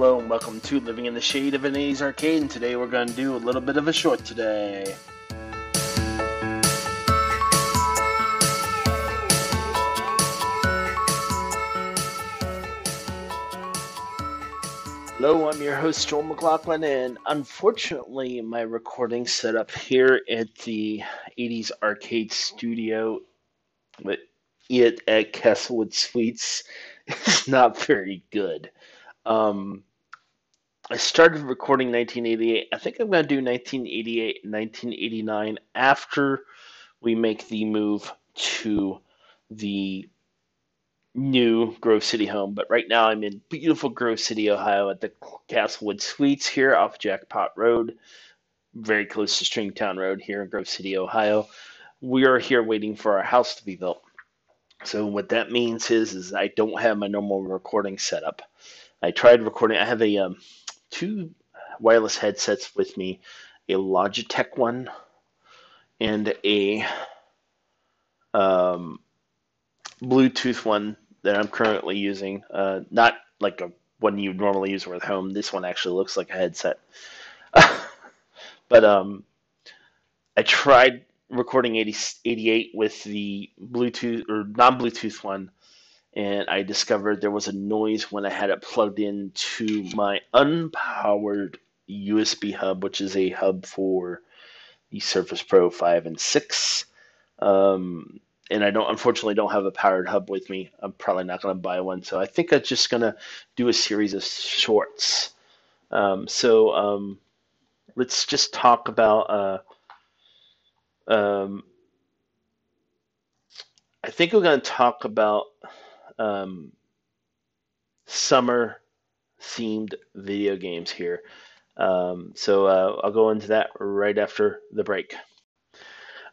Hello and welcome to Living in the Shade of an 80s Arcade, and today we're going to do a little bit of a short today. Hello, I'm your host Joel McLaughlin, and unfortunately, my recording setup here at the 80s Arcade Studio, but it at Castlewood Suites, is not very good. Um, I started recording 1988. I think I'm going to do 1988 1989 after we make the move to the new Grove City home. But right now I'm in beautiful Grove City, Ohio at the Castlewood Suites here off Jackpot Road, very close to Stringtown Road here in Grove City, Ohio. We are here waiting for our house to be built. So what that means is, is I don't have my normal recording setup. I tried recording. I have a um, two wireless headsets with me, a Logitech one and a um, Bluetooth one that I'm currently using. Uh, not like a one you would normally use with home. This one actually looks like a headset. but um, I tried recording 80, 88 with the Bluetooth or non Bluetooth one and I discovered there was a noise when I had it plugged into my unpowered USB hub, which is a hub for the Surface Pro 5 and 6. Um, and I don't, unfortunately, don't have a powered hub with me. I'm probably not going to buy one, so I think I'm just going to do a series of shorts. Um, so um, let's just talk about. Uh, um, I think we're going to talk about um, summer themed video games here. Um, so uh, I'll go into that right after the break.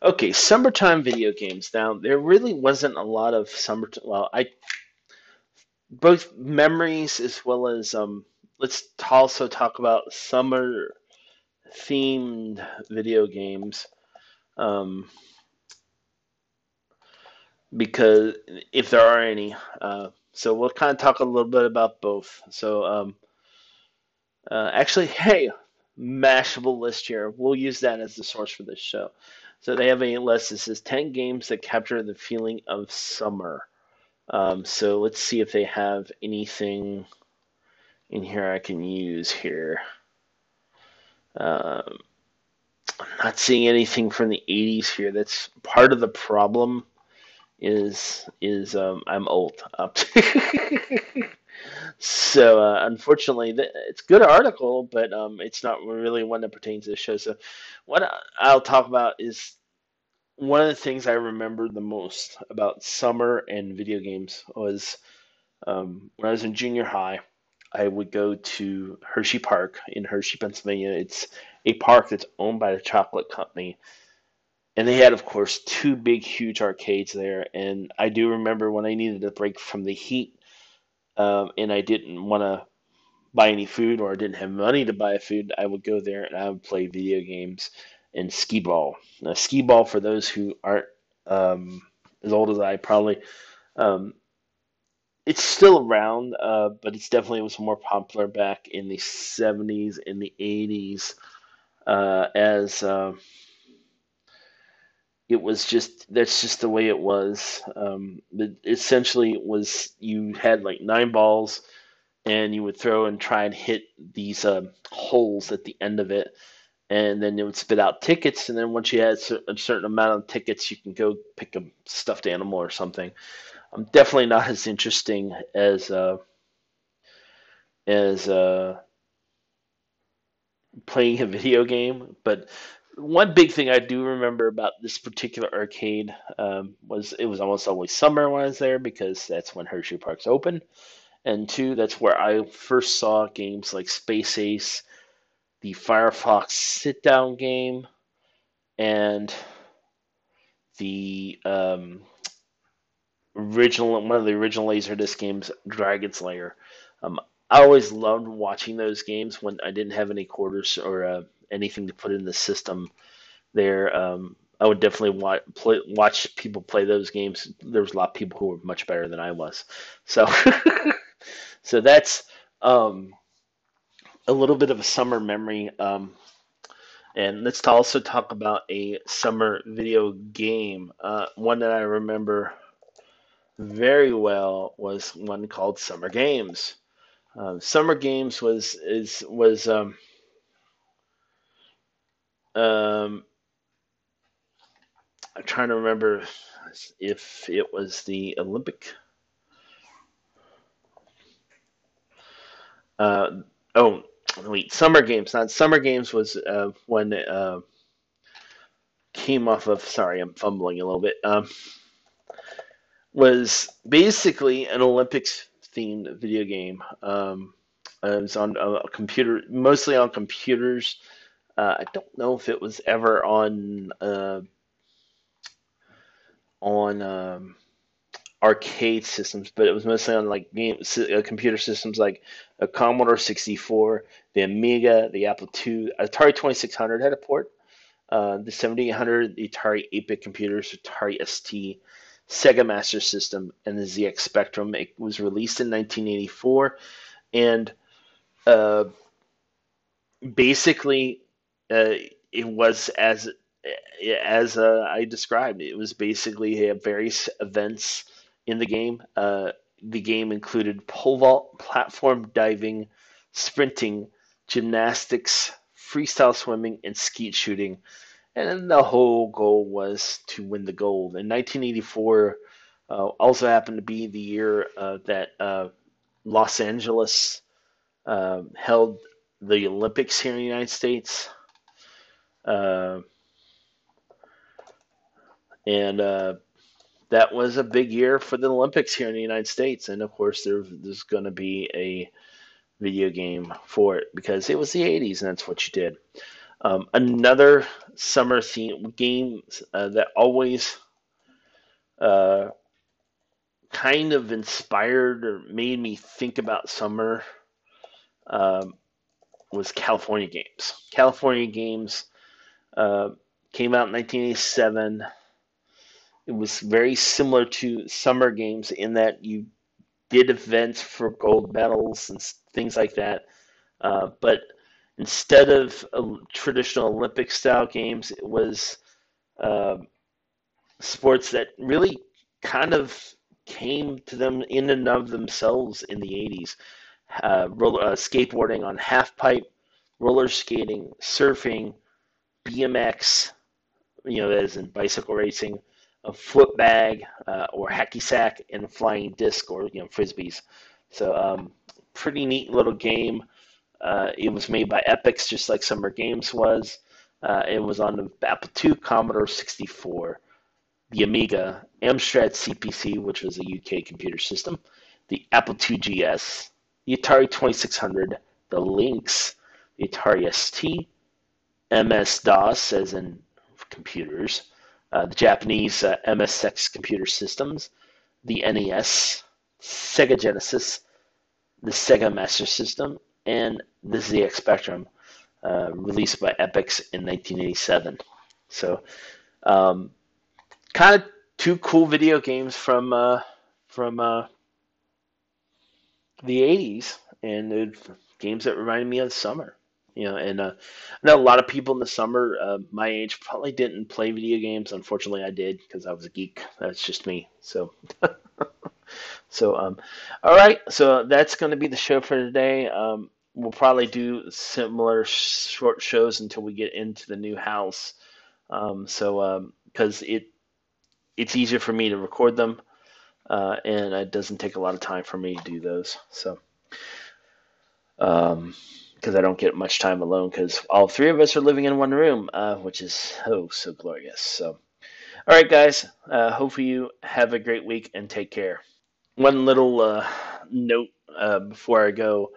Okay, summertime video games. Now there really wasn't a lot of summer. Well, I both memories as well as um. Let's also talk about summer themed video games. Um, because if there are any, uh, so we'll kind of talk a little bit about both. So, um, uh, actually, hey, Mashable list here. We'll use that as the source for this show. So they have a list that says 10 games that capture the feeling of summer. Um, so let's see if they have anything in here I can use here. Um, I'm not seeing anything from the 80s here. That's part of the problem is is um, I'm old. so uh, unfortunately, it's good article, but um, it's not really one that pertains to the show. So what I'll talk about is one of the things I remember the most about summer and video games was um, when I was in junior high. I would go to Hershey Park in Hershey, Pennsylvania. It's a park that's owned by the chocolate company and they had, of course, two big, huge arcades there. And I do remember when I needed a break from the heat, um, and I didn't want to buy any food or I didn't have money to buy food, I would go there and I would play video games and skee ball. Now, skee ball, for those who aren't um, as old as I, probably. Um, it's still around, uh, but it's definitely was more popular back in the 70s and the 80s uh, as uh, it was just that's just the way it was. Um, it essentially was you had like nine balls, and you would throw and try and hit these uh, holes at the end of it, and then it would spit out tickets. And then once you had a certain amount of tickets, you can go pick a stuffed animal or something. I'm definitely not as interesting as uh, as uh, playing a video game, but one big thing I do remember about this particular arcade um, was it was almost always summer when I was there because that's when Hershey Park's open, and two, that's where I first saw games like Space Ace, the Firefox sit down game, and the um, original one of the original Laserdisc games, Dragon's Lair. Um, I always loved watching those games when I didn't have any quarters or uh, anything to put in the system there. Um, I would definitely watch, play, watch people play those games. There was a lot of people who were much better than I was. So, so that's um, a little bit of a summer memory. Um, and let's also talk about a summer video game. Uh, one that I remember very well was one called Summer Games. Um, Summer Games was is was um, um, I'm trying to remember if it was the Olympic. Uh, oh, wait, Summer Games. Not Summer Games was uh, when uh, came off of. Sorry, I'm fumbling a little bit. Um, was basically an Olympics themed video game. Um, it was on a computer, mostly on computers. Uh, I don't know if it was ever on uh, on um, arcade systems, but it was mostly on like game uh, computer systems like a Commodore 64, the Amiga, the Apple II, Atari 2600 had a port. Uh, the 7800, the Atari 8-bit computers, Atari ST, Sega Master System, and the ZX Spectrum. It was released in 1984, and uh, basically, uh, it was as as uh, I described. It was basically various events in the game. Uh, the game included pole vault, platform diving, sprinting, gymnastics, freestyle swimming, and skeet shooting and the whole goal was to win the gold. In 1984, uh, also happened to be the year uh, that uh, Los Angeles um, held the Olympics here in the United States. Uh, and uh, that was a big year for the Olympics here in the United States. And of course, there, there's going to be a video game for it because it was the 80s and that's what you did. Um, another summer theme game uh, that always uh, kind of inspired or made me think about summer um, was California Games. California Games uh, came out in 1987. It was very similar to Summer Games in that you did events for gold medals and things like that. Uh, but instead of traditional Olympic style games, it was uh, sports that really kind of came to them in and of themselves in the 80s. Uh, roller, uh, skateboarding on half pipe, roller skating, surfing, BMX, you know, as in bicycle racing, a foot bag uh, or hacky sack, and flying disc or you know frisbees. So, um, pretty neat little game. Uh, it was made by Epyx, just like Summer Games was. Uh, it was on the Apple II, Commodore 64, the Amiga, Amstrad CPC, which was a UK computer system, the Apple II GS, the Atari 2600, the Lynx, the Atari ST, MS DOS, as in computers, uh, the Japanese uh, MSX computer systems, the NES, Sega Genesis, the Sega Master System, and the ZX Spectrum, uh, released by Epyx in 1987. So, um, kind of two cool video games from uh, from uh, the 80s, and games that reminded me of summer. You know, and uh, I know a lot of people in the summer, uh, my age, probably didn't play video games. Unfortunately, I did because I was a geek. That's just me. So. so um, all right so that's going to be the show for today um, we'll probably do similar short shows until we get into the new house. Um, so because um, it it's easier for me to record them, uh, and it doesn't take a lot of time for me to do those. So because I don't get much time alone because all three of us are living in one room, uh, which is oh so glorious. So all right, guys. Uh, hopefully you have a great week and take care. One little uh, note uh, before I go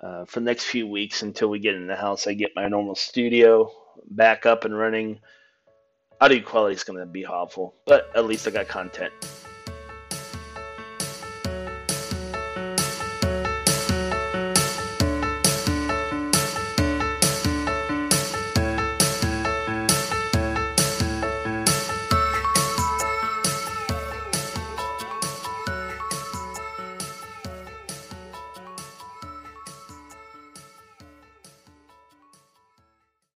uh, for the next few weeks until we get in the house. I get my normal studio back up and running. Audio quality is going to be awful, but at least I got content.